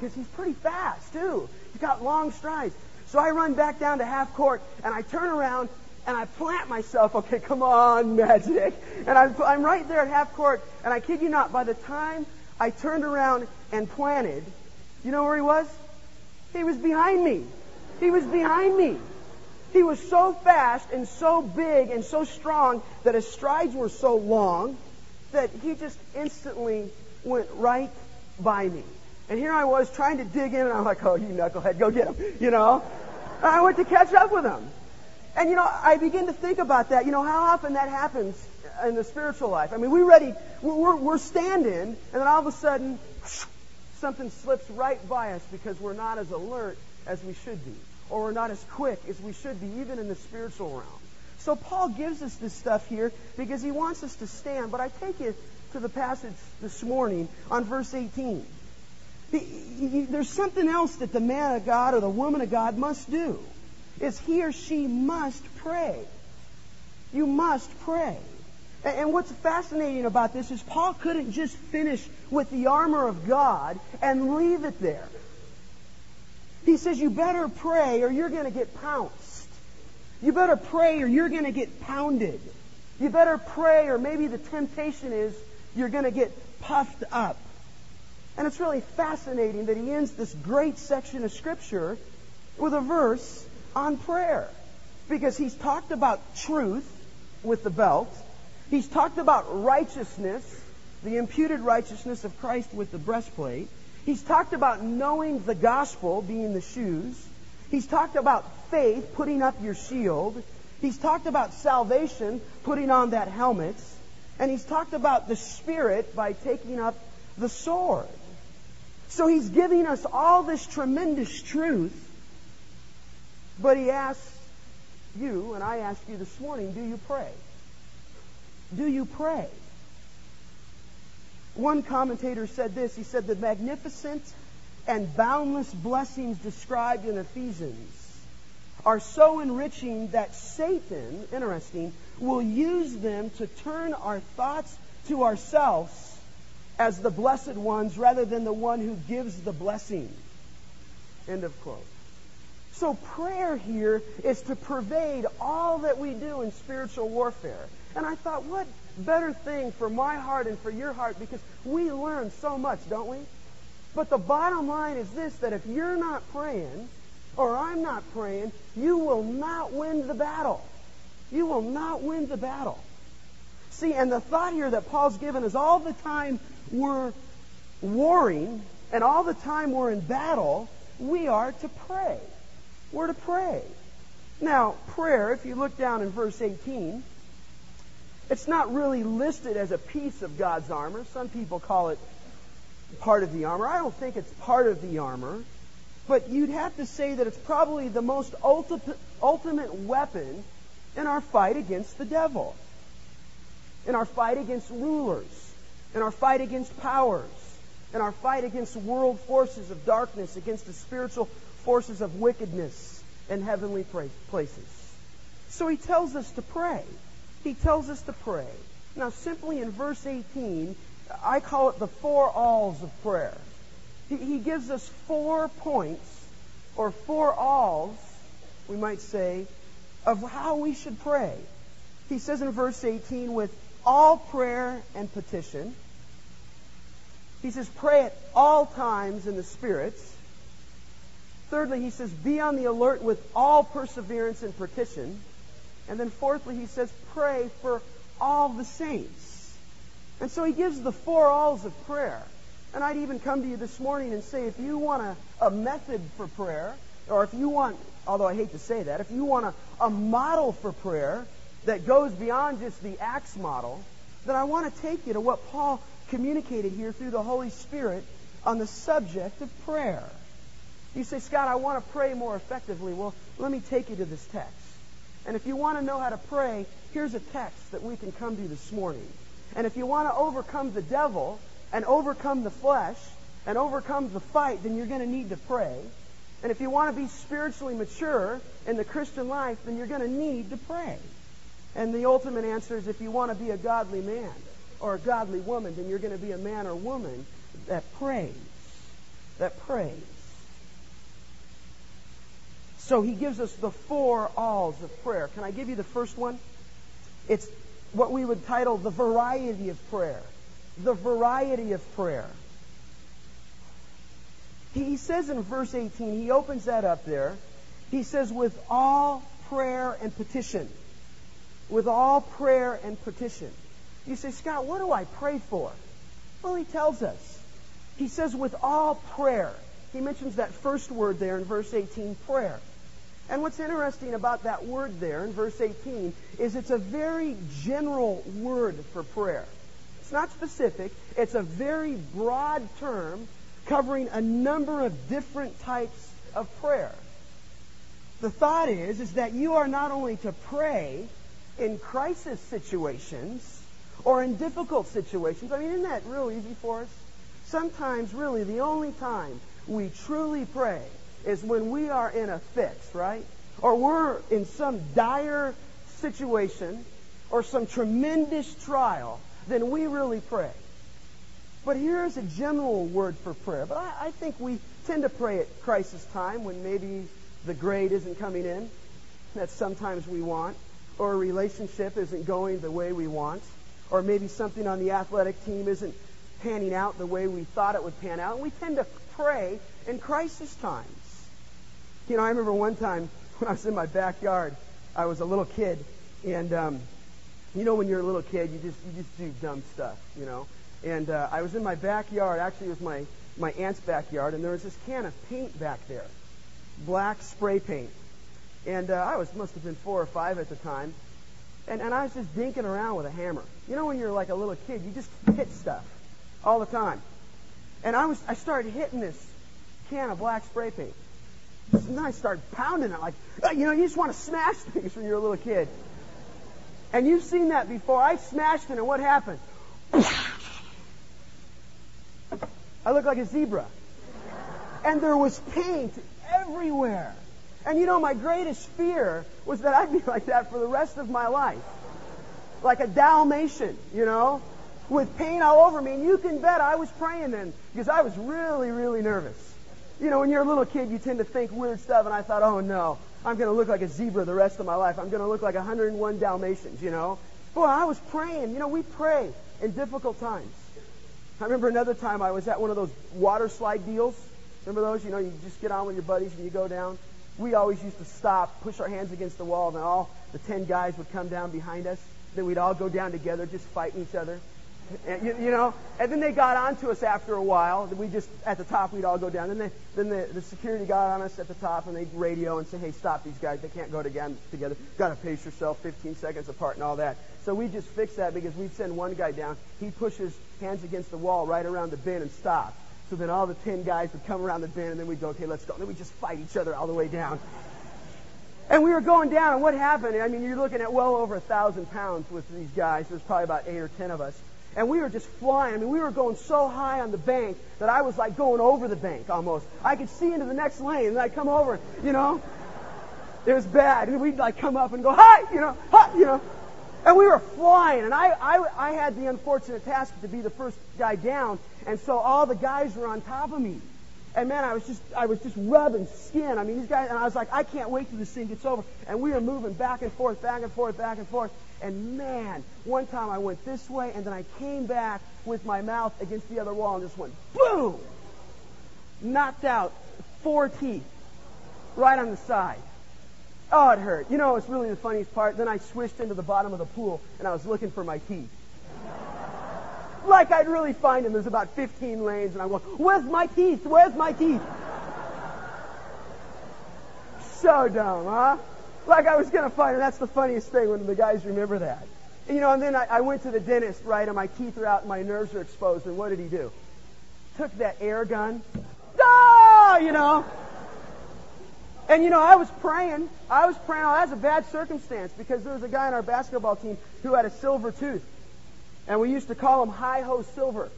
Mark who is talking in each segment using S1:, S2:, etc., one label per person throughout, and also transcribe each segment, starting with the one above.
S1: because he's pretty fast, too. He's got long strides. So I run back down to half court, and I turn around, and I plant myself. Okay, come on, magic. And I'm, I'm right there at half court, and I kid you not, by the time I turned around and planted, you know where he was? He was behind me. He was behind me. He was so fast and so big and so strong that his strides were so long that he just instantly went right by me. And here I was trying to dig in, and I'm like, oh, you knucklehead, go get him, you know? And I went to catch up with him. And, you know, I begin to think about that. You know, how often that happens in the spiritual life. I mean, we're ready, we're, we're standing, and then all of a sudden, something slips right by us because we're not as alert as we should be, or we're not as quick as we should be, even in the spiritual realm. So Paul gives us this stuff here because he wants us to stand. But I take you to the passage this morning on verse 18. He, he, there's something else that the man of God or the woman of God must do. Is he or she must pray. You must pray. And what's fascinating about this is Paul couldn't just finish with the armor of God and leave it there. He says, You better pray or you're going to get pounced. You better pray or you're going to get pounded. You better pray or maybe the temptation is you're going to get puffed up. And it's really fascinating that he ends this great section of Scripture with a verse on prayer. Because he's talked about truth with the belt, he's talked about righteousness, the imputed righteousness of Christ with the breastplate. He's talked about knowing the gospel, being the shoes. He's talked about faith, putting up your shield. He's talked about salvation, putting on that helmet. And he's talked about the Spirit by taking up the sword. So he's giving us all this tremendous truth. But he asks you, and I ask you this morning, do you pray? Do you pray? One commentator said this. He said, The magnificent and boundless blessings described in Ephesians are so enriching that Satan, interesting, will use them to turn our thoughts to ourselves as the blessed ones rather than the one who gives the blessing. End of quote. So prayer here is to pervade all that we do in spiritual warfare. And I thought, what better thing for my heart and for your heart because we learn so much, don't we? But the bottom line is this that if you're not praying, or I'm not praying, you will not win the battle. You will not win the battle. See, and the thought here that Paul's given is all the time we're warring and all the time we're in battle, we are to pray. We're to pray. Now, prayer, if you look down in verse 18, it's not really listed as a piece of God's armor. Some people call it part of the armor. I don't think it's part of the armor. But you'd have to say that it's probably the most ultimate, ultimate weapon in our fight against the devil, in our fight against rulers, in our fight against powers, in our fight against world forces of darkness, against the spiritual forces of wickedness in heavenly places. So he tells us to pray. He tells us to pray. Now, simply in verse 18, I call it the four alls of prayer. He, gives us four points, or four alls, we might say, of how we should pray. He says in verse 18, with all prayer and petition. He says, pray at all times in the spirits. Thirdly, he says, be on the alert with all perseverance and petition. And then fourthly, he says, pray for all the saints. And so he gives the four alls of prayer. And I'd even come to you this morning and say, if you want a, a method for prayer, or if you want, although I hate to say that, if you want a, a model for prayer that goes beyond just the Acts model, then I want to take you to what Paul communicated here through the Holy Spirit on the subject of prayer. You say, Scott, I want to pray more effectively. Well, let me take you to this text. And if you want to know how to pray, here's a text that we can come to this morning. And if you want to overcome the devil, and overcome the flesh and overcome the fight, then you're going to need to pray. And if you want to be spiritually mature in the Christian life, then you're going to need to pray. And the ultimate answer is if you want to be a godly man or a godly woman, then you're going to be a man or woman that prays. that prays. So he gives us the four alls of prayer. Can I give you the first one? It's what we would title the variety of prayer. The variety of prayer. He says in verse 18, he opens that up there. He says, with all prayer and petition. With all prayer and petition. You say, Scott, what do I pray for? Well, he tells us. He says, with all prayer. He mentions that first word there in verse 18, prayer. And what's interesting about that word there in verse 18 is it's a very general word for prayer. It's not specific. It's a very broad term covering a number of different types of prayer. The thought is, is that you are not only to pray in crisis situations or in difficult situations. I mean, isn't that real easy for us? Sometimes, really, the only time we truly pray is when we are in a fix, right? Or we're in some dire situation or some tremendous trial, then we really pray. But here's a general word for prayer. But I, I think we tend to pray at crisis time when maybe the grade isn't coming in that sometimes we want, or a relationship isn't going the way we want, or maybe something on the athletic team isn't panning out the way we thought it would pan out. And we tend to pray in crisis times. You know, I remember one time when I was in my backyard, I was a little kid, and um, you know, when you're a little kid, you just you just do dumb stuff, you know. And uh, I was in my backyard. Actually, it was my my aunt's backyard, and there was this can of paint back there, black spray paint. And uh, I was must have been four or five at the time, and and I was just dinking around with a hammer. You know, when you're like a little kid, you just hit stuff all the time. And I was I started hitting this can of black spray paint. And then I started pounding it like, uh, you know, you just want to smash things when you're a little kid. And you've seen that before. I smashed it, and what happened? I looked like a zebra. And there was paint everywhere. And you know, my greatest fear was that I'd be like that for the rest of my life. Like a Dalmatian, you know, with paint all over me. And you can bet I was praying then because I was really, really nervous. You know, when you're a little kid, you tend to think weird stuff. And I thought, oh no, I'm going to look like a zebra the rest of my life. I'm going to look like 101 Dalmatians, you know. Boy, I was praying. You know, we pray in difficult times. I remember another time I was at one of those water slide deals. Remember those? You know, you just get on with your buddies and you go down. We always used to stop, push our hands against the wall, and all the ten guys would come down behind us. Then we'd all go down together, just fighting each other. And, you, you, know, and then they got onto us after a while. We just at the top we'd all go down. Then they, then the, the security got on us at the top, and they'd radio and say, "Hey, stop these guys! They can't go together. Together, got to pace yourself 15 seconds apart and all that." So we just fixed that because we'd send one guy down. He pushes hands against the wall right around the bin and stop. So then all the 10 guys would come around the bin, and then we'd go, okay, let's go. And then we'd just fight each other all the way down. And we were going down, and what happened? I mean, you're looking at well over a thousand pounds with these guys. There's probably about eight or ten of us. And we were just flying. I mean, we were going so high on the bank that I was like going over the bank almost. I could see into the next lane, and I'd come over, you know. It was bad. And we'd like come up and go, hi, you know, hi, you know. And we were flying, and I, I, I had the unfortunate task to be the first guy down, and so all the guys were on top of me. And man, I was just, I was just rubbing skin. I mean, these guys, and I was like, I can't wait till this thing gets over. And we were moving back and forth, back and forth, back and forth. And man, one time I went this way, and then I came back with my mouth against the other wall and just went boom! Knocked out four teeth right on the side. Oh, it hurt. You know, it's really the funniest part. Then I swished into the bottom of the pool and I was looking for my teeth. like I'd really find them. There's about 15 lanes and I go, where's my teeth? Where's my teeth? so dumb, huh? Like I was going to find them. That's the funniest thing when the guys remember that. And, you know, and then I, I went to the dentist, right, and my teeth are out and my nerves are exposed. And what did he do? Took that air gun. Ah! You know? And you know, I was praying. I was praying. Oh, that's a bad circumstance because there was a guy on our basketball team who had a silver tooth. And we used to call him High Ho Silver.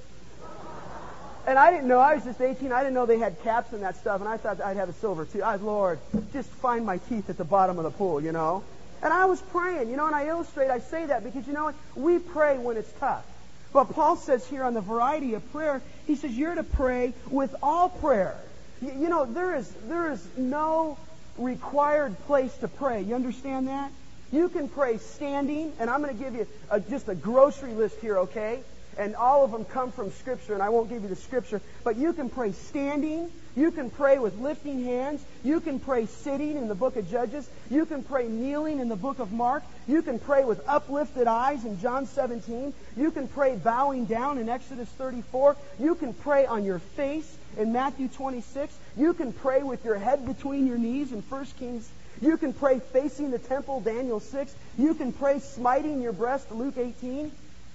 S1: And I didn't know. I was just 18. I didn't know they had caps and that stuff. And I thought I'd have a silver tooth. I, Lord, just find my teeth at the bottom of the pool, you know? And I was praying, you know, and I illustrate, I say that because, you know what? We pray when it's tough. But Paul says here on the variety of prayer, he says you're to pray with all prayer. You, know, there is, there is no required place to pray. You understand that? You can pray standing, and I'm going to give you a, just a grocery list here, okay? And all of them come from Scripture, and I won't give you the Scripture. But you can pray standing. You can pray with lifting hands. You can pray sitting in the book of Judges. You can pray kneeling in the book of Mark. You can pray with uplifted eyes in John 17. You can pray bowing down in Exodus 34. You can pray on your face in Matthew 26. You can pray with your head between your knees in 1 Kings. You can pray facing the temple, Daniel 6. You can pray smiting your breast, Luke 18.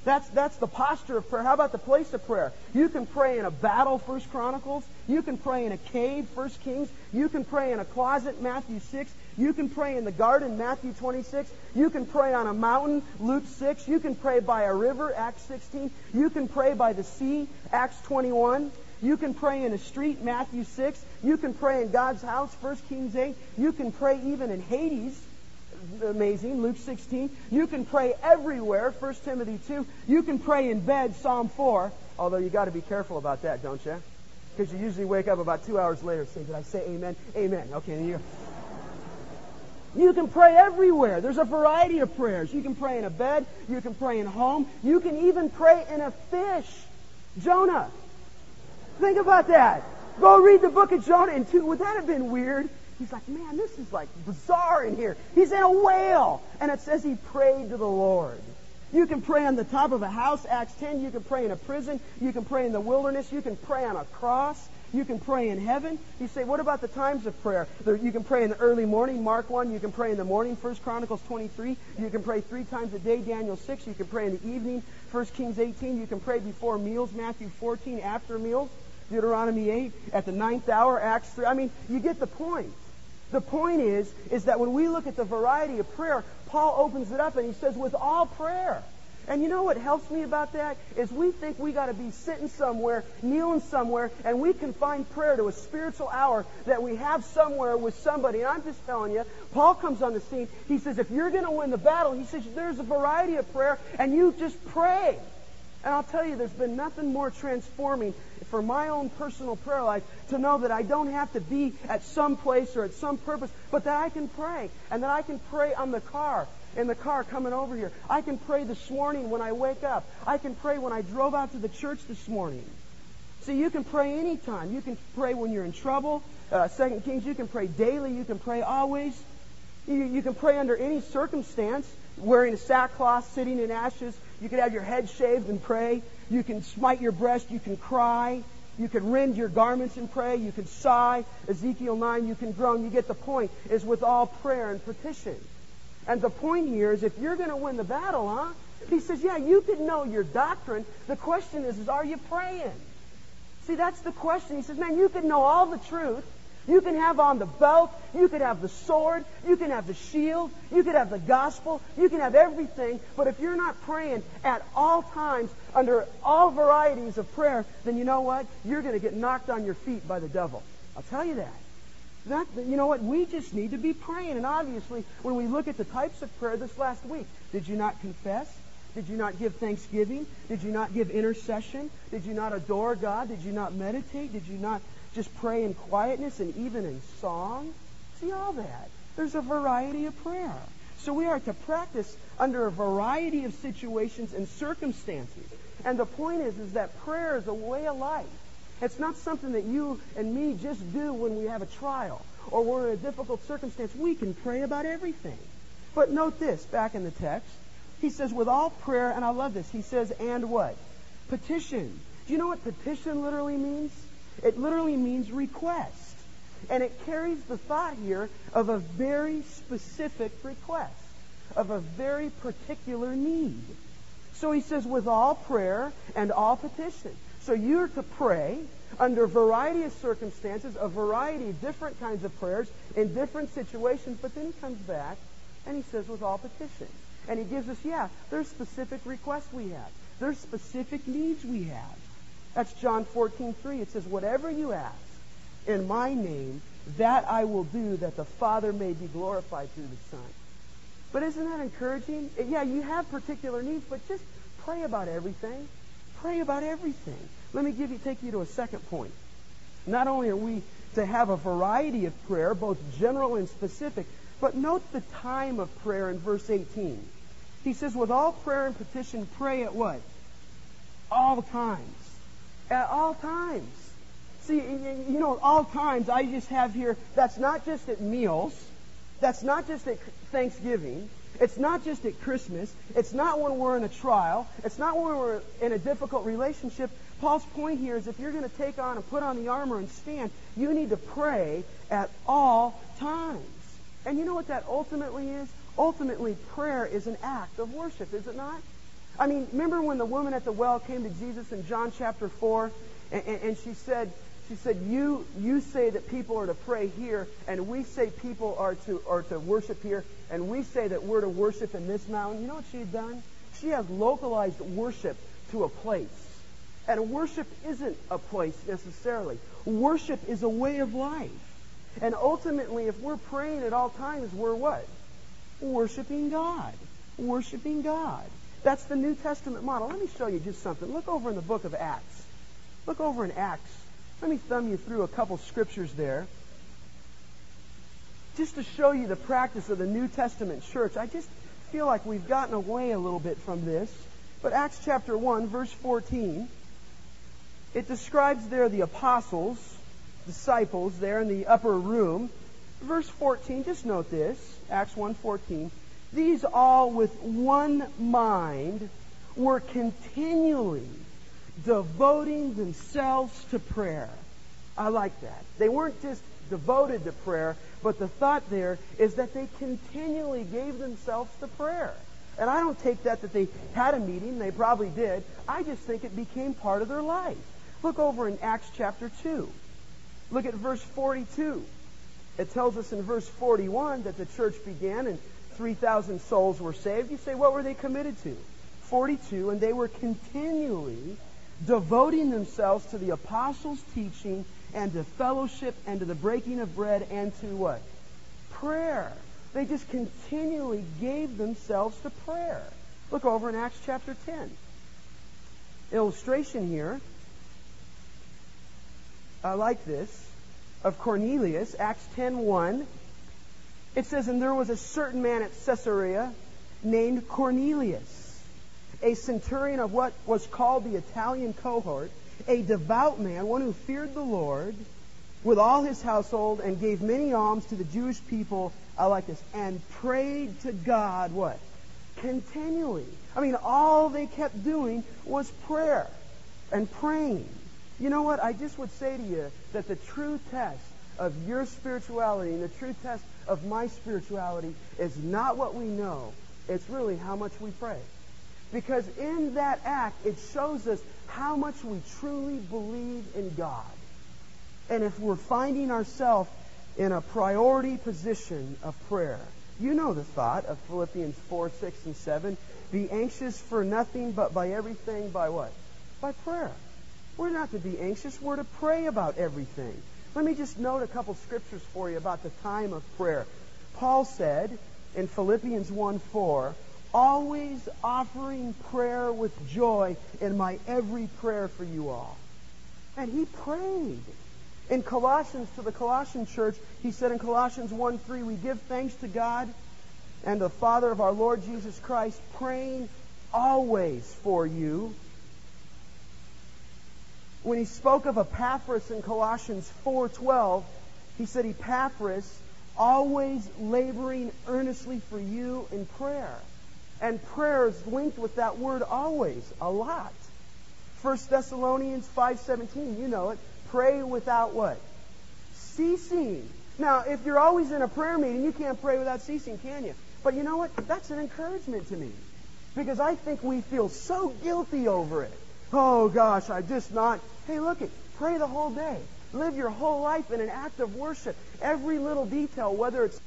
S1: That's, that's the posture of prayer. How about the place of prayer? You can pray in a battle, First Chronicles. You can pray in a cave, First Kings. You can pray in a closet, Matthew 6. You can pray in the garden, Matthew 26. You can pray on a mountain, Luke 6. You can pray by a river, Acts 16. You can pray by the sea, Acts 21. You can pray in a street, Matthew 6. You can pray in God's house, 1 Kings 8. You can pray even in Hades, amazing, Luke 16. You can pray everywhere, 1 Timothy 2. You can pray in bed, Psalm 4. Although you got to be careful about that, don't you? Because you usually wake up about two hours later saying, Did I say amen? Amen. Okay, you you can pray everywhere. There's a variety of prayers. You can pray in a bed. You can pray in home. You can even pray in a fish. Jonah. Think about that. Go read the book of Jonah. And two, would that have been weird He's like, man, this is like bizarre in here. He's in a whale. And it says he prayed to the Lord. You can pray on the top of a house, Acts 10. You can pray in a prison. You can pray in the wilderness. You can pray on a cross. You can pray in heaven. You say, what about the times of prayer? You can pray in the early morning, Mark 1. You can pray in the morning, 1 Chronicles 23. You can pray three times a day, Daniel 6. You can pray in the evening, 1 Kings 18. You can pray before meals, Matthew 14, after meals, Deuteronomy 8, at the ninth hour, Acts 3. I mean, you get the point. The point is, is that when we look at the variety of prayer, Paul opens it up and he says, with all prayer. And you know what helps me about that? Is we think we got to be sitting somewhere, kneeling somewhere, and we can find prayer to a spiritual hour that we have somewhere with somebody. And I'm just telling you, Paul comes on the scene. He says, if you're to win the battle, he says, there's a variety of prayer, and you just pray. And I'll tell you, there's been nothing more transforming for my own personal prayer life to know that I don't have to be at some place or at some purpose, but that I can pray and that I can pray on the car, in the car coming over here. I can pray this morning when I wake up. I can pray when I drove out to the church this morning. See, you can pray anytime. You can pray when you're in trouble. Uh, Second Kings, you can pray daily. You can pray always. You, you can pray under any circumstance, wearing a sackcloth, sitting in ashes. You can have your head shaved and pray. You can smite your breast. You can cry. You can rend your garments and pray. You can sigh. Ezekiel 9, you can groan. You get the point. Is with all prayer and petition. And the point here is if you're going to win the battle, huh? He says, yeah, you can know your doctrine. The question is, is are you praying? See, that's the question. He says, man, you can know all the truth. You can have on the belt. You can have the sword. You can have the shield. You can have the gospel. You can have everything. But if you're not praying at all times under all varieties of prayer, then you know what? You're going to get knocked on your feet by the devil. I'll tell you that. That, you know what? We just need to be praying. And obviously, when we look at the types of prayer this last week, did you not confess? Did you not give thanksgiving? Did you not give intercession? Did you not adore God? Did you not meditate? Did you not just pray in quietness and even in song. See all that. There's a variety of prayer. So we are to practice under a variety of situations and circumstances. And the point is, is that prayer is a way of life. It's not something that you and me just do when we have a trial or we're in a difficult circumstance. We can pray about everything. But note this, back in the text. He says, with all prayer, and I love this, he says, and what? Petition. Do you know what petition literally means? It literally means request. And it carries the thought here of a very specific request, of a very particular need. So he says, with all prayer and all petition. So you're to pray under a variety of circumstances, a variety of different kinds of prayers in different situations, but then he comes back and he says, with all petition. And he gives us, yeah, there's specific requests we have. There's specific needs we have. That's John 14, 3. It says, Whatever you ask in my name, that I will do, that the Father may be glorified through the Son. But isn't that encouraging? Yeah, you have particular needs, but just pray about everything. Pray about everything. Let me give you, take you to a second point. Not only are we to have a variety of prayer, both general and specific, but note the time of prayer in verse 18. He says, with all prayer and petition, pray at what? All times. At all times. See, you know, all times, I just have here, that's not just at meals. That's not just at Thanksgiving. It's not just at Christmas. It's not when we're in a trial. It's not when we're in a difficult relationship. Paul's point here is if you're going to take on and put on the armor and stand, you need to pray at all times. And you know what that ultimately is? Ultimately, prayer is an act of worship, is it not? I mean, remember when the woman at the well came to Jesus in John chapter 4 and, and, and she said, she said, you, you say that people are to pray here, and we say people are to, are to worship here, and we say that we're to worship in this mountain. You know what she had done? She has localized worship to a place. And worship isn't a place necessarily. Worship is a way of life. And ultimately, if we're praying at all times, we're what? Worshiping God. Worshiping God. That's the New Testament model. Let me show you just something. Look over in the book of Acts. Look over in Acts. Let me thumb you through a couple scriptures there. Just to show you the practice of the New Testament church. I just feel like we've gotten away a little bit from this. But Acts chapter 1, verse 14. It describes there the apostles, disciples there in the upper room. Verse 14, just note this, Acts 1:14. These all with one mind were continually devoting themselves to prayer. I like that. They weren't just devoted to prayer, but the thought there is that they continually gave themselves to prayer. And I don't take that that they had a meeting, they probably did. I just think it became part of their life. Look over in Acts chapter 2. Look at verse 42. It tells us in verse 41 that the church began and 3,000 souls were saved. You say, what were they committed to? 42, and they were continually devoting themselves to the apostles' teaching and to fellowship and to the breaking of bread and to what? Prayer. They just continually gave themselves to prayer. Look over in Acts chapter 10. Illustration here I like this, of Cornelius, Acts 10.1. It says, And there was a certain man at Caesarea named Cornelius, a centurion of what was called the Italian cohort, a devout man, one who feared the Lord with all his household and gave many alms to the Jewish people. I like this. And prayed to God what? Continually. I mean, all they kept doing was prayer and praying. You know what? I just would say to you that the true test of your spirituality and the true test of my spirituality is not what we know. It's really how much we pray. Because in that act, it shows us how much we truly believe in God. And if we're finding ourselves in a priority position of prayer, you know the thought of Philippians 4, 6, and 7. Be anxious for nothing, but by everything, by what? By prayer. We're not to be anxious. We're to pray about everything. Let me just note a couple scriptures for you about the time of prayer. Paul said in Philippians 1 4, always offering prayer with joy in my every prayer for you all. And he prayed. In Colossians, to the Colossian church, he said in Colossians 1 3, we give thanks to God and the Father of our Lord Jesus Christ, praying always for you when he spoke of Epaphras in Colossians 4:12, he said Epaphras always laboring earnestly for you in prayer. And prayer is linked with that word always, a lot. 1 Thessalonians 5:17, you know it. Pray without what? Ceasing. Now, if you're always in a prayer meeting, you can't pray without ceasing, can you? But you know what? That's an encouragement to me. Because I think we feel so guilty over it. Oh gosh, I just not Hey, look it. Pray the whole day. Live your whole life in an act of worship. Every little detail, whether it's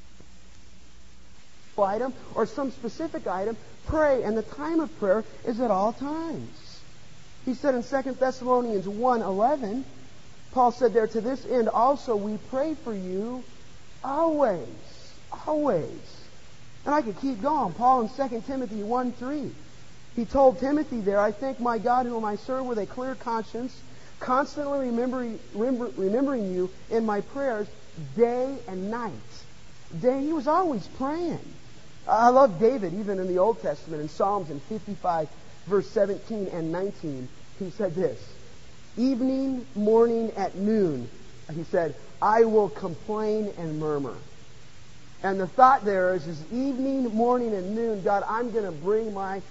S1: item or some specific item, pray. And the time of prayer is at all times. He said in 2 Thessalonians 1.11, Paul said there, to this end also we pray for you always. Always. And I could keep going. Paul in 2 Timothy 1.3. He told Timothy there, I thank my God whom I serve with a clear conscience, constantly remembering, remember, remembering you in my prayers day and night. Day, he was always praying. I love David, even in the Old Testament, in Psalms in 55, verse 17 and 19. He said this Evening, morning, at noon, he said, I will complain and murmur. And the thought there is, is evening, morning, and noon, God, I'm going to bring my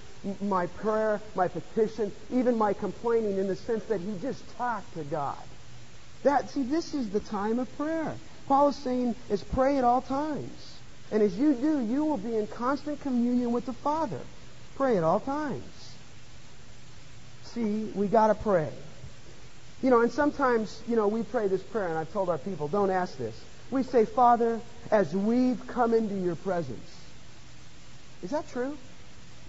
S1: my prayer, my petition, even my complaining in the sense that he just talked to God. That see, this is the time of prayer. Paul is saying is pray at all times. And as you do, you will be in constant communion with the Father. Pray at all times. See, we gotta pray. You know, and sometimes, you know, we pray this prayer, and I've told our people, don't ask this. We say, Father, as we've come into your presence. Is that true?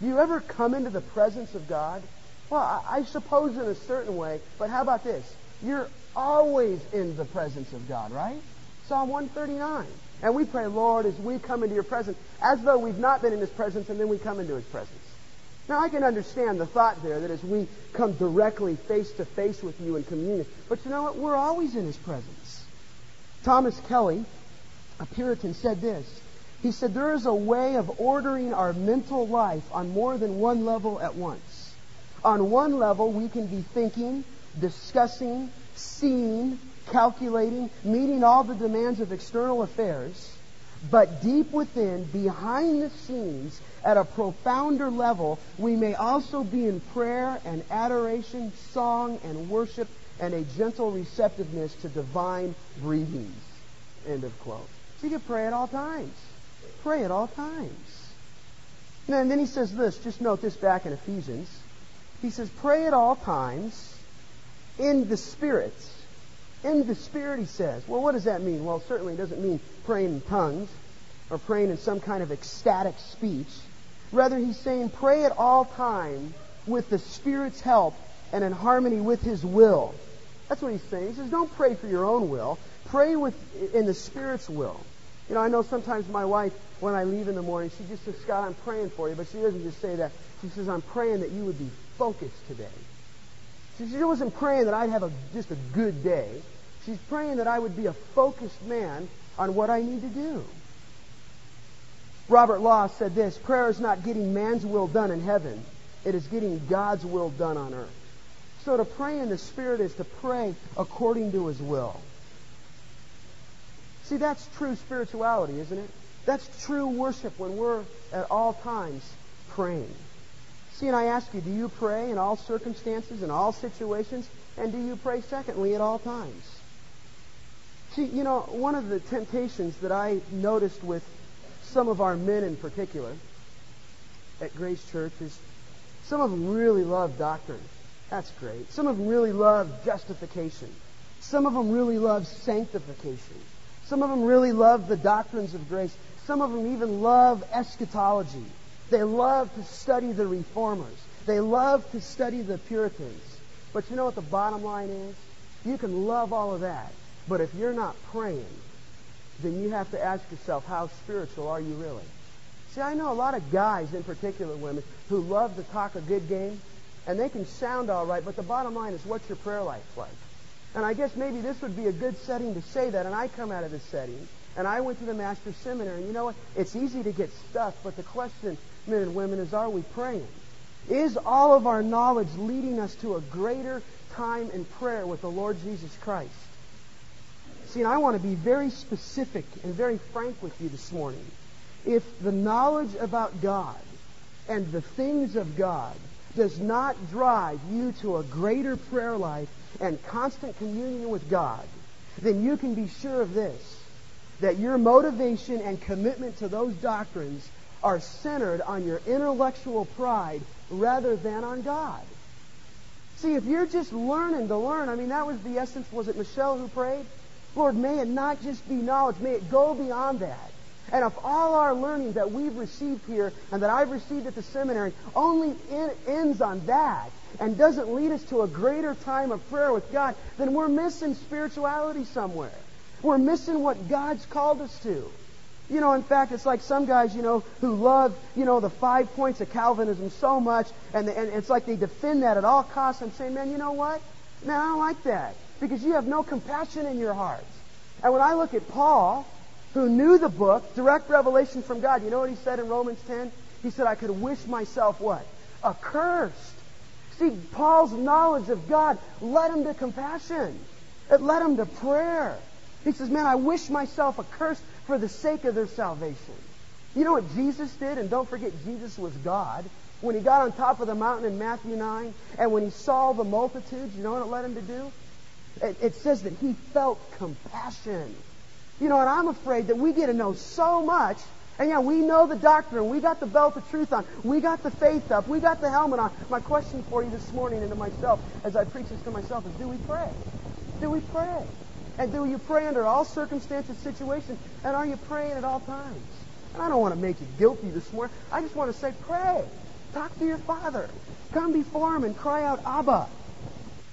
S1: Do you ever come into the presence of God? Well, I, I suppose in a certain way, but how about this? You're always in the presence of God, right? Psalm 139. And we pray, Lord, as we come into your presence, as though we've not been in his presence, and then we come into his presence. Now, I can understand the thought there that as we come directly face to face with you in communion, but you know what? We're always in his presence. Thomas Kelly, a Puritan, said this. He said, There is a way of ordering our mental life on more than one level at once. On one level, we can be thinking, discussing, seeing, calculating, meeting all the demands of external affairs. But deep within, behind the scenes, at a profounder level, we may also be in prayer and adoration, song and worship, and a gentle receptiveness to divine breathings. End of quote. So you can pray at all times. Pray at all times. And then he says this, just note this back in Ephesians. He says, pray at all times in the Spirit in the Spirit, he says. Well, what does that mean? Well, certainly it doesn't mean praying in tongues or praying in some kind of ecstatic speech. Rather, he's saying pray at all times with the Spirit's help and in harmony with his will. That's what he's saying. He says, don't pray for your own will. Pray with in the Spirit's will. You know, I know sometimes my wife, when I leave in the morning, she just says, Scott, I'm praying for you. But she doesn't just say that. She says, I'm praying that you would be focused today. She wasn't praying that I'd have a, just a good day. She's praying that I would be a focused man on what I need to do. Robert Law said this prayer is not getting man's will done in heaven, it is getting God's will done on earth. So to pray in the Spirit is to pray according to His will. See, that's true spirituality, isn't it? That's true worship when we're at all times praying. See, and I ask you, do you pray in all circumstances, in all situations? And do you pray, secondly, at all times? See, you know, one of the temptations that I noticed with some of our men in particular at Grace Church is some of them really love doctrine. That's great. Some of them really love justification. Some of them really love sanctification. Some of them really love the doctrines of grace. Some of them even love eschatology. They love to study the reformers. They love to study the Puritans. But you know what the bottom line is? You can love all of that. But if you're not praying, then you have to ask yourself, how spiritual are you really? See, I know a lot of guys, in particular women, who love to talk a good game, and they can sound all right, but the bottom line is, what's your prayer life like? And I guess maybe this would be a good setting to say that, and I come out of this setting, and I went to the Master's Seminary, and you know what? It's easy to get stuck, but the question men and women is are we praying? Is all of our knowledge leading us to a greater time in prayer with the Lord Jesus Christ? See, and I want to be very specific and very frank with you this morning. If the knowledge about God and the things of God does not drive you to a greater prayer life and constant communion with God, then you can be sure of this that your motivation and commitment to those doctrines are centered on your intellectual pride rather than on God. See, if you're just learning to learn, I mean, that was the essence. Was it Michelle who prayed? Lord, may it not just be knowledge, may it go beyond that. And if all our learning that we've received here and that I've received at the seminary only in, ends on that and doesn't lead us to a greater time of prayer with God, then we're missing spirituality somewhere. We're missing what God's called us to. You know, in fact, it's like some guys, you know, who love, you know, the five points of Calvinism so much, and, and it's like they defend that at all costs. I'm saying, man, you know what? Man, I don't like that because you have no compassion in your heart. And when I look at Paul, who knew the book, direct revelation from God, you know what he said in Romans 10? He said, I could wish myself what? Accursed. See, Paul's knowledge of God led him to compassion. Uh, it led him to prayer. He says, Man, I wish myself accursed for the sake of their salvation. You know what Jesus did? And don't forget, Jesus was God. When he got on top of the mountain in Matthew 9, and when he saw the multitudes, you know what it led him to do? It, it says that he felt compassion. You know, and I'm afraid that we get to know so much and yeah, we know the doctrine. We got the belt of truth on. We got the faith up. We got the helmet on. My question for you this morning and to myself, as I preach this to myself, is do we pray? Do we pray? And do you pray under all circumstances, situations? And are you praying at all times? And I don't want to make you guilty this morning. I just want to say, pray. Talk to your Father. Come before Him and cry out, Abba.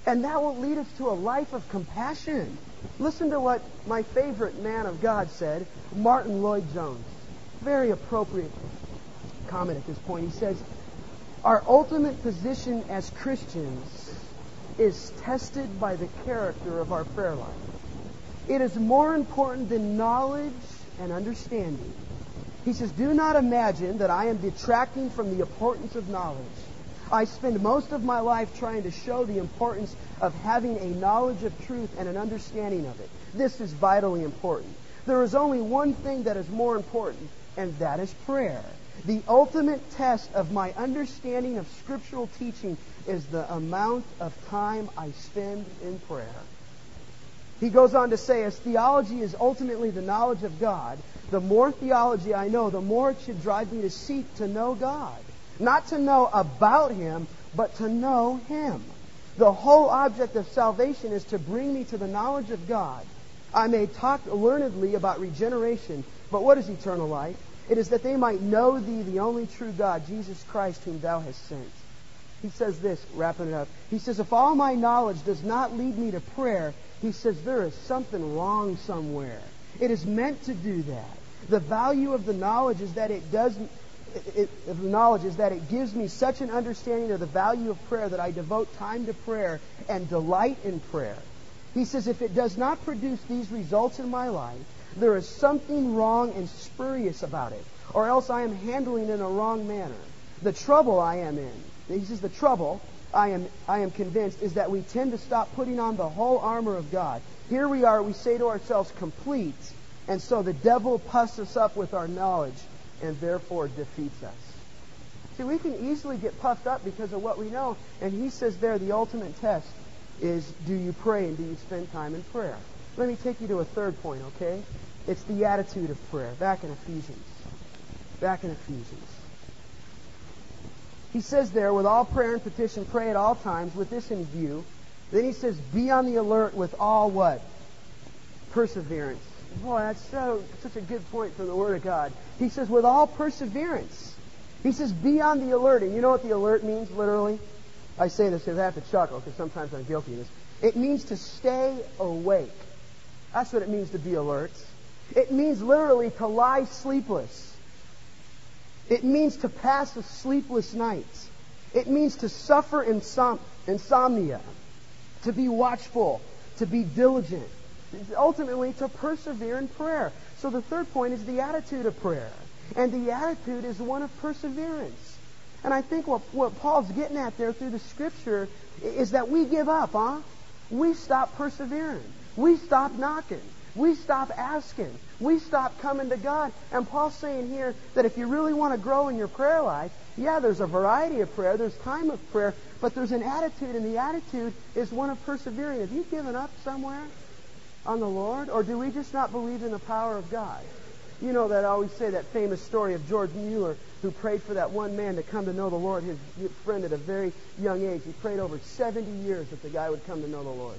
S1: And that will lead us to a life of compassion. Listen to what my favorite man of God said, Martyn Lloyd-Jones. Very appropriate comment at this point. He says, Our ultimate position as Christians is tested by the character of our prayer life. It is more important than knowledge and understanding. He says, Do not imagine that I am detracting from the importance of knowledge. I spend most of my life trying to show the importance of having a knowledge of truth and an understanding of it. This is vitally important. There is only one thing that is more important, and that is prayer. The ultimate test of my understanding of scriptural teaching is the amount of time I spend in prayer. He goes on to say, as theology is ultimately the knowledge of God, the more theology I know, the more it should drive me to seek to know God. Not to know about Him, but to know Him. The whole object of salvation is to bring me to the knowledge of God. I may talk learnedly about regeneration, but what is eternal life? It is that they might know Thee, the only true God, Jesus Christ, whom Thou hast sent. He says this, wrapping it up. He says, If all my knowledge does not lead me to prayer, he says there is something wrong somewhere. It is meant to do that. The value of the knowledge is that it does it, it, the knowledge is that it gives me such an understanding of the value of prayer that I devote time to prayer and delight in prayer. He says, if it does not produce these results in my life, there is something wrong and spurious about it, or else I am handling it in a wrong manner. The trouble I am in, he says, the trouble I am, I am convinced is that we tend to stop putting on the whole armor of God. Here we are, we say to ourselves, complete, and so the devil puffs us up with our knowledge and therefore defeats us. See, we can easily get puffed up because of what we know, and he says there the ultimate test is do you pray and do you spend time in prayer? Let me take you to a third point, okay? It's the attitude of prayer. Back in Ephesians. Back in Ephesians. He says there, with all prayer and petition, pray at all times with this in view. Then he says, be on the alert with all what? Perseverance. Boy, that's so such a good point from the Word of God. He says, with all perseverance. He says, be on the alert. And you know what the alert means, literally? I say this because I have to chuckle because sometimes I'm guilty of this. It means to stay awake. That's what it means to be alert. It means literally to lie sleepless. It means to pass a sleepless night. It means to suffer insom- insomnia, to be watchful, to be diligent, ultimately to persevere in prayer. So the third point is the attitude of prayer. And the attitude is one of perseverance. And I think what, what Paul's getting at there through the scripture is that we give up, huh? We stop persevering. We stop knocking. We stop asking. We stop coming to God. And Paul's saying here that if you really want to grow in your prayer life, yeah, there's a variety of prayer, there's time of prayer, but there's an attitude, and the attitude is one of persevering. Have you given up somewhere on the Lord? Or do we just not believe in the power of God? You know that I always say that famous story of George Mueller who prayed for that one man to come to know the Lord, his friend at a very young age. He prayed over 70 years that the guy would come to know the Lord.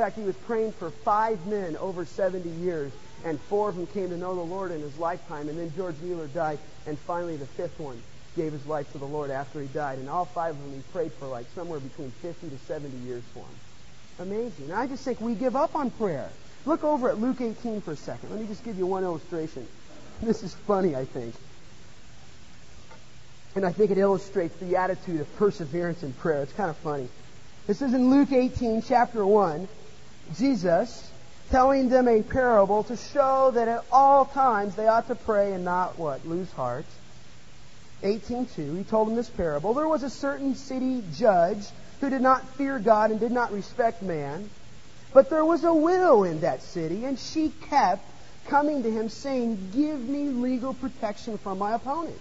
S1: Fact, he was praying for five men over 70 years, and four of them came to know the Lord in his lifetime. And then George Mueller died, and finally the fifth one gave his life to the Lord after he died. And all five of them he prayed for like somewhere between 50 to 70 years for him. Amazing. I just think we give up on prayer. Look over at Luke 18 for a second. Let me just give you one illustration. This is funny, I think. And I think it illustrates the attitude of perseverance in prayer. It's kind of funny. This is in Luke 18, chapter 1. Jesus telling them a parable to show that at all times they ought to pray and not what? Lose heart. 18.2, he told them this parable. There was a certain city judge who did not fear God and did not respect man. But there was a widow in that city, and she kept coming to him saying, Give me legal protection from my opponent.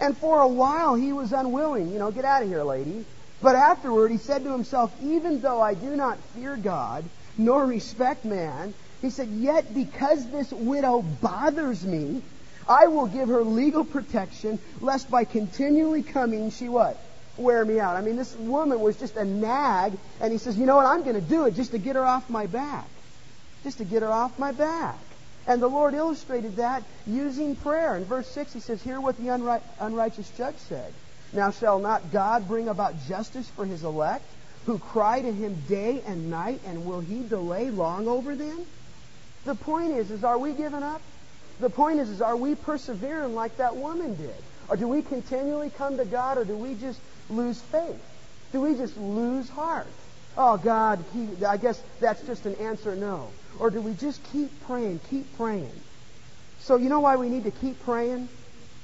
S1: And for a while he was unwilling, you know, get out of here, lady. But afterward he said to himself, Even though I do not fear God, nor respect man, he said, Yet because this widow bothers me, I will give her legal protection, lest by continually coming she what? Wear me out. I mean, this woman was just a nag, and he says, You know what? I'm going to do it just to get her off my back. Just to get her off my back. And the Lord illustrated that using prayer. In verse 6, he says, Hear what the unright, unrighteous judge said. Now shall not God bring about justice for his elect, who cry to him day and night, and will he delay long over them? The point is, is are we giving up? The point is, is are we persevering like that woman did? Or do we continually come to God, or do we just lose faith? Do we just lose heart? Oh, God, he, I guess that's just an answer no. Or do we just keep praying, keep praying? So you know why we need to keep praying?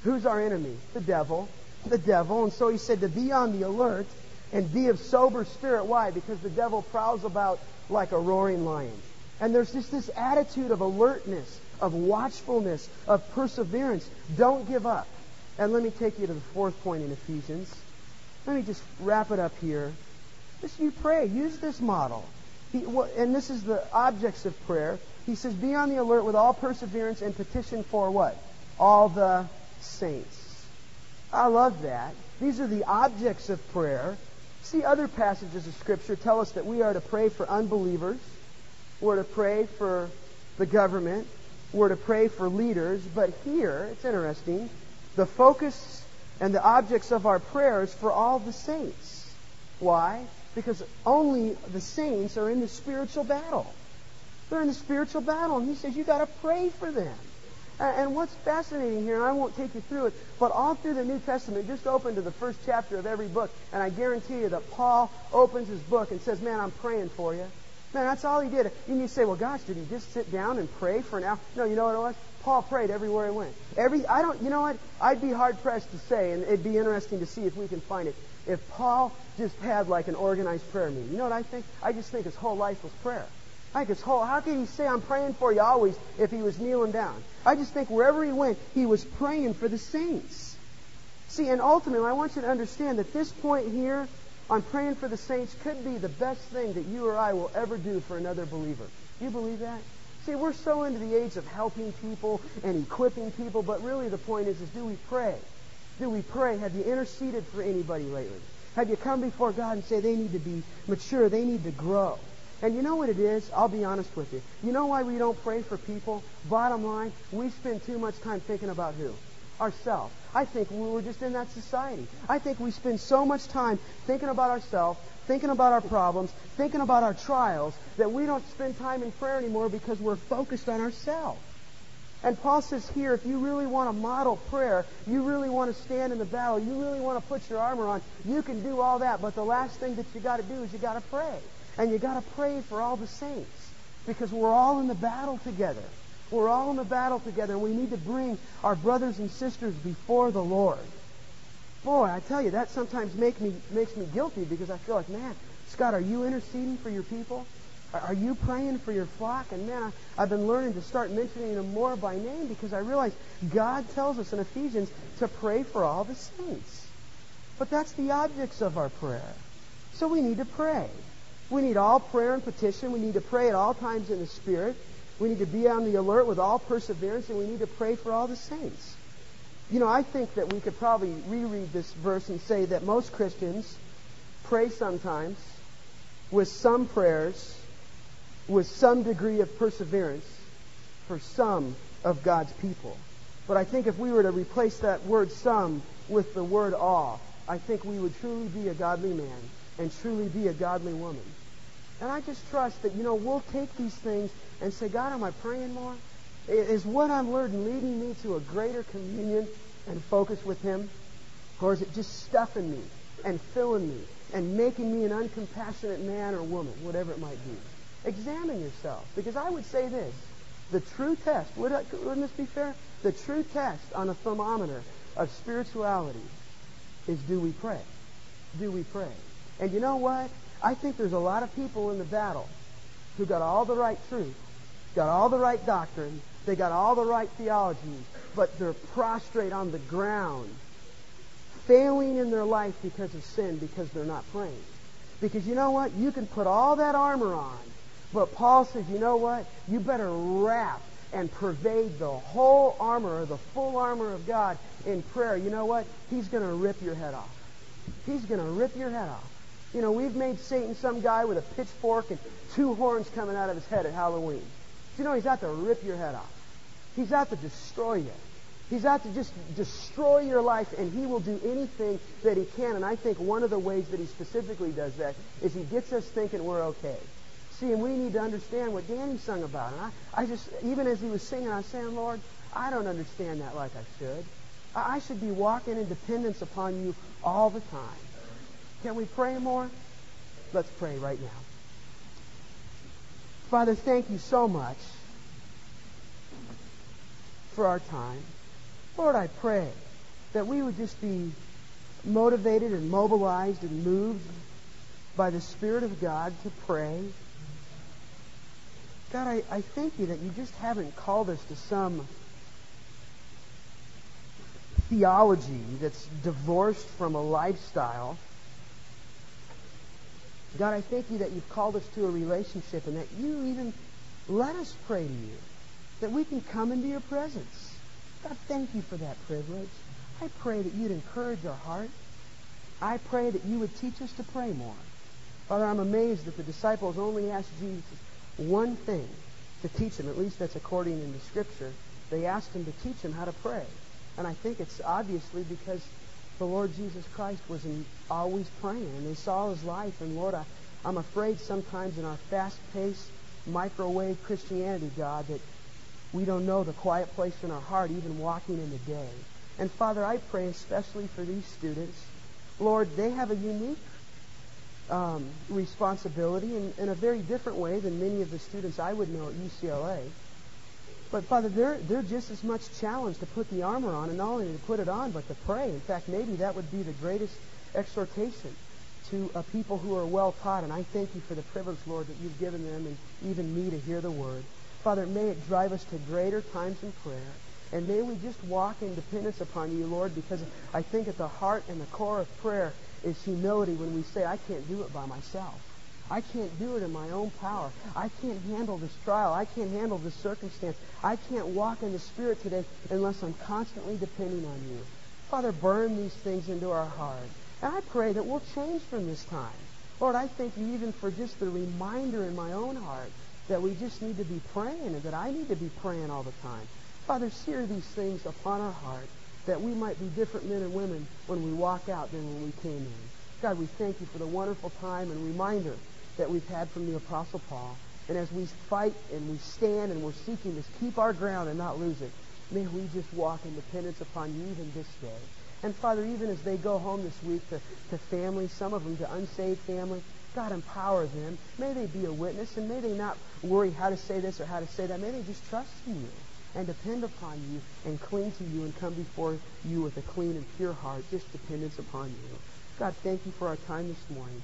S1: Who's our enemy? The devil. The devil. And so he said to be on the alert and be of sober spirit. Why? Because the devil prowls about like a roaring lion. And there's just this attitude of alertness, of watchfulness, of perseverance. Don't give up. And let me take you to the fourth point in Ephesians. Let me just wrap it up here. Just you pray. Use this model. He, and this is the objects of prayer. He says, Be on the alert with all perseverance and petition for what? All the saints. I love that. These are the objects of prayer. See, other passages of Scripture tell us that we are to pray for unbelievers, we're to pray for the government, we're to pray for leaders, but here, it's interesting, the focus and the objects of our prayers for all the saints. Why? Because only the saints are in the spiritual battle. They're in the spiritual battle, and he says you got to pray for them. And what's fascinating here, and I won't take you through it, but all through the New Testament, just open to the first chapter of every book, and I guarantee you that Paul opens his book and says, Man, I'm praying for you. Man, that's all he did. And you say, Well, gosh, did he just sit down and pray for an hour? No, you know what it was? Paul prayed everywhere he went. Every I don't you know what? I'd be hard pressed to say, and it'd be interesting to see if we can find it if Paul just had like an organized prayer meeting. You know what I think? I just think his whole life was prayer. I his whole, how can he say, I'm praying for you always if he was kneeling down? I just think wherever he went, he was praying for the saints. See, and ultimately, I want you to understand that this point here on praying for the saints could be the best thing that you or I will ever do for another believer. Do you believe that? See, we're so into the age of helping people and equipping people, but really the point is, is do we pray? Do we pray? Have you interceded for anybody lately? Have you come before God and say they need to be mature, they need to grow? And you know what it is? I'll be honest with you. You know why we don't pray for people? Bottom line, we spend too much time thinking about who? Ourselves. I think we're just in that society. I think we spend so much time thinking about ourselves, thinking about our problems, thinking about our trials, that we don't spend time in prayer anymore because we're focused on ourselves. And Paul says here, if you really want to model prayer, you really want to stand in the battle, you really want to put your armor on, you can do all that. But the last thing that you got to do is you got to pray. And you got to pray for all the saints because we're all in the battle together. We're all in the battle together, and we need to bring our brothers and sisters before the Lord. Boy, I tell you, that sometimes make me, makes me guilty because I feel like, man, Scott, are you interceding for your people? Are you praying for your flock? And man, I, have been learning to start mentioning them more by name because I realize God tells us in Ephesians to pray for all the saints. But that's the objects of our prayer. So we need to pray. We need all prayer and petition. We need to pray at all times in the Spirit. We need to be on the alert with all perseverance, and we need to pray for all the saints. You know, I think that we could probably reread this verse and say that most Christians pray sometimes with some prayers with some degree of perseverance for some of God's people. But I think if we were to replace that word some with the word all, I think we would truly be a godly man and truly be a godly woman. And I just trust that, you know, we'll take these things and say, God, am I praying more? Is what I'm learning leading me to a greater communion and focus with Him? Or is it just stuffing me and filling me and making me an uncompassionate man or woman, whatever it might be? Examine yourself. Because I would say this the true test, wouldn't this be fair? The true test on a thermometer of spirituality is do we pray? Do we pray? And you know what? I think there's a lot of people in the battle who got all the right truth, got all the right doctrine, they got all the right theology, but they're prostrate on the ground, failing in their life because of sin, because they're not praying. Because you know what? You can put all that armor on, but Paul says, you know what? You better wrap and pervade the whole armor, or the full armor of God in prayer. You know what? He's going to rip your head off. He's going to rip your head off. You know, we've made Satan some guy with a pitchfork and two horns coming out of his head at Halloween. You know he's out to rip your head off? He's out to destroy you. He's out to just destroy your life, and he will do anything that he can. And I think one of the ways that he specifically does that is he gets us thinking we're okay. See, and we need to understand what Danny sung about. And I, I just, even as he was singing, I was saying, Lord, I don't understand that like I should. I, I should be walking in dependence upon you all the time. Can we pray more? Let's pray right now. Father, thank you so much for our time. Lord, I pray that we would just be motivated and mobilized and moved by the Spirit of God to pray. God, I, I thank you that you just haven't called us to some theology that's divorced from a lifestyle. God, I thank you that you've called us to a relationship and that you even let us pray to you that we can come into your presence. God, thank you for that privilege. I pray that you'd encourage our heart. I pray that you would teach us to pray more. Father, I'm amazed that the disciples only asked Jesus one thing to teach them, at least that's according in the Scripture. They asked him to teach them how to pray. And I think it's obviously because the Lord Jesus Christ was in, always praying, and they saw his life. And Lord, I, I'm afraid sometimes in our fast-paced, microwave Christianity, God, that we don't know the quiet place in our heart, even walking in the day. And Father, I pray especially for these students. Lord, they have a unique um, responsibility in, in a very different way than many of the students I would know at UCLA. But Father, they're, they're just as much challenged to put the armor on, and not only to put it on, but to pray. In fact, maybe that would be the greatest exhortation to a people who are well taught. And I thank you for the privilege, Lord, that you've given them and even me to hear the word. Father, may it drive us to greater times in prayer. And may we just walk in dependence upon you, Lord, because I think at the heart and the core of prayer is humility when we say, I can't do it by myself. I can't do it in my own power. I can't handle this trial. I can't handle this circumstance. I can't walk in the Spirit today unless I'm constantly depending on you. Father, burn these things into our heart. And I pray that we'll change from this time. Lord, I thank you even for just the reminder in my own heart that we just need to be praying and that I need to be praying all the time. Father, sear these things upon our heart that we might be different men and women when we walk out than when we came in. God, we thank you for the wonderful time and reminder that we've had from the Apostle Paul. And as we fight and we stand and we're seeking to keep our ground and not lose it, may we just walk in dependence upon you even this day. And Father, even as they go home this week to, to families, some of them to unsaved family, God empower them. May they be a witness and may they not worry how to say this or how to say that. May they just trust in you and depend upon you and cling to you and come before you with a clean and pure heart, just dependence upon you. God, thank you for our time this morning.